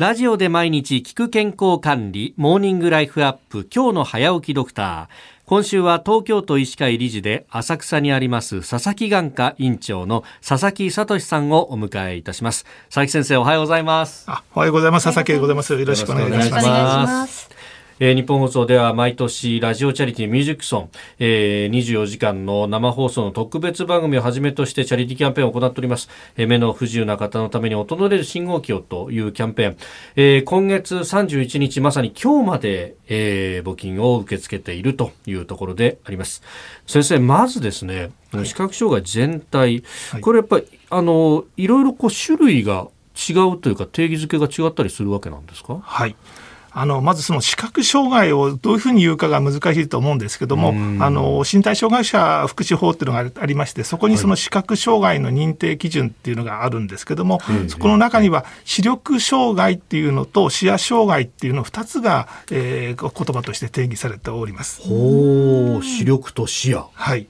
ラジオで毎日聞く健康管理、モーニングライフアップ、今日の早起きドクター。今週は東京都医師会理事で浅草にあります佐々木眼科院長の佐々木聡さんをお迎えいたします。佐々木先生おはようございます。あおはようございます。佐々木でございます。よろしくお願いします。えー、日本放送では毎年ラジオチャリティーミュージックソン、えー、24時間の生放送の特別番組をはじめとしてチャリティーキャンペーンを行っております、えー、目の不自由な方のために音の出る信号機をというキャンペーン、えー、今月31日まさに今日まで、えー、募金を受け付けているというところであります。先生まずですね、はい、視覚障害全体、これやっぱりあのいろいろこう種類が違うというか定義づけが違ったりするわけなんですか？はいあのまずその視覚障害をどういうふうに言うかが難しいと思うんですけども、あの身体障害者福祉法っていうのがありましてそこにその視覚障害の認定基準っていうのがあるんですけども、はい、そこの中には視力障害っていうのと視野障害っていうの2つが、えー、言葉として定義されております。ほう。視力と視野。はい。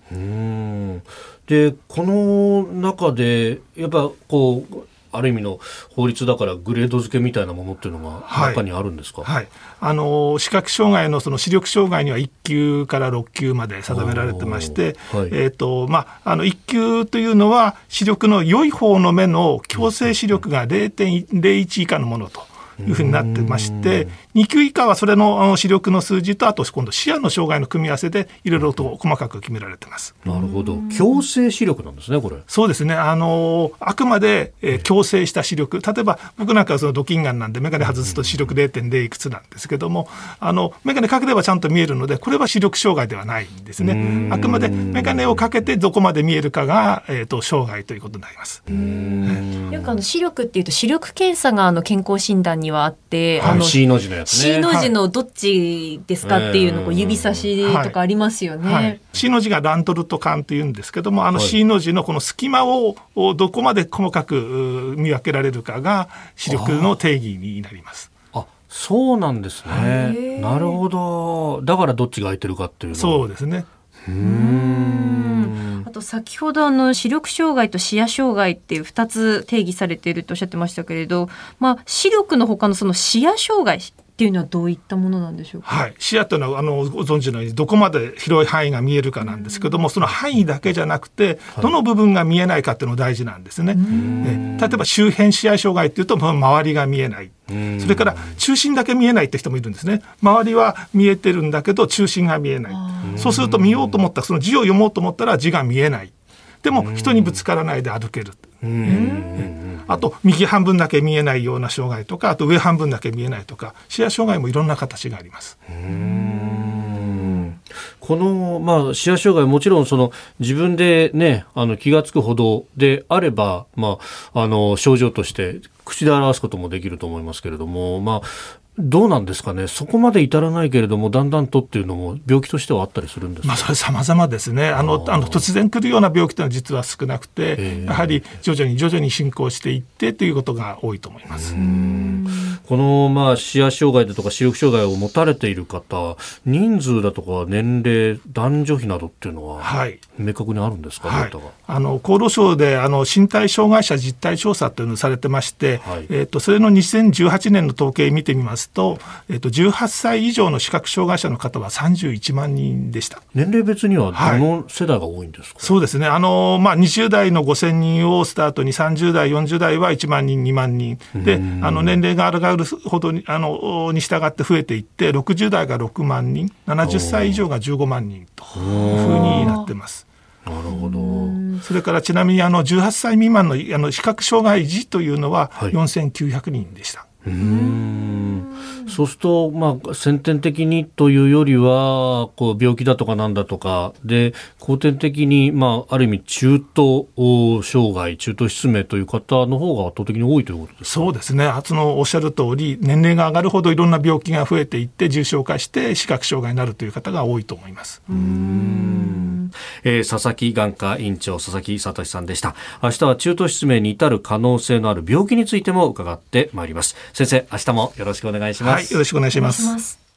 でこの中でやっぱこうある意味の法律だからグレード付けみたいなものっていうのが中にあるんですか、はい、はい、あの視覚障害のその視力障害には1級から6級まで定められてまして、はい、えーとまあ、あの1級というのは視力の良い方の目の矯正視力が0.01以下のものと。いうふうになってまして2級以下はそれの視力の数字とあと今度視野の障害の組み合わせでいろいろと細かく決められてます。なるほど。矯正視力なんですねこれ。そうですね。あのあくまで、えー、矯正した視力。例えば僕なんかはそのドキンガンなんで眼鏡外すと視力0.0いくつなんですけどもあの眼鏡かければちゃんと見えるのでこれは視力障害ではないんですね。あくまで眼鏡をかけてどこまで見えるかが、えーと、障害ということになります。よくあの視力っていうと視力検査があの健康診断にはあって、はい、あの C の字のやつね。C の字のどっちですかっていうのを指差しとかありますよね、はいはい、C の字がラントルト管というんですけどもあの C の字のこの隙間をどこまで細かく見分けられるかが視力の定義になります。あそうなんですね。なるほど。だからどっちが空いてるかっていうそうですね。うんあと先ほどあの視力障害と視野障害っていう2つ定義されているとおっしゃってましたけれど、まあ、視力の他のその視野障害っていうのはどういったものなんでしょうか？はい、視野というのはあのご存知のようにどこまで広い範囲が見えるかなんですけども、その範囲だけじゃなくてどの部分が見えないかっていうのが大事なんですね。え例えば周辺視野障害っていうと周りが見えない。それから中心だけ見えないって人もいるんですね。周りは見えてるんだけど中心が見えない。そうすると見ようと思ったその字を読もうと思ったら字が見えない。でも人にぶつからないで歩ける。あと右半分だけ見えないような障害とかあと上半分だけ見えないとか視野障害もいろんな形があります。この、まあ、視野障害もちろんその自分でねあの気が付くほどであれば、まあ、あの症状として口で表すこともできると思いますけれども、まあ、どうなんですかね、そこまで至らないけれども、だんだんとっていうのも、病気としてはあったりするんですまあ、それ、さまざまですね。あのあの、突然来るような病気というのは実は少なくて、やはり徐々に徐々に進行していってということが多いと思います。この、まあ、視野障害だとか視力障害を持たれている方、人数だとか年齢、男女比などっていうのは、はい、明確にあるんですか、はい、あの厚労省であの身体障害者実態調査というのをされてまして、はい、えーと、それの2018年の統計見てみますと、えーと、18歳以上の視覚障害者の方は31万人でした。年齢別にはどの世代が多いんですか、そうですね。あの、まあ、20代の5000人をスタートに30代40代は1万人2万人。であの年齢が上がるるほどにあのに従って増えていって60代が6万人70歳以上が15万人というふうになってます。なるほど。それからちなみにあの18歳未満のあの視覚障害児というのは4900人でした。はいうん。そうすると、まあ、先天的にというよりはこう病気だとかなんだとか。で後天的に、まあ、ある意味中等障害中等失明という方の方が圧倒的に多いということですそうですね。あのおっしゃる通り年齢が上がるほどいろんな病気が増えていって重症化して視覚障害になるという方が多いと思います。うんえー、佐々木眼科院長佐々木聡さんでした。明日は中等失明に至る可能性のある病気についても伺ってまいります。先生明日もよろしくお願いします、はい、よろしくお願いします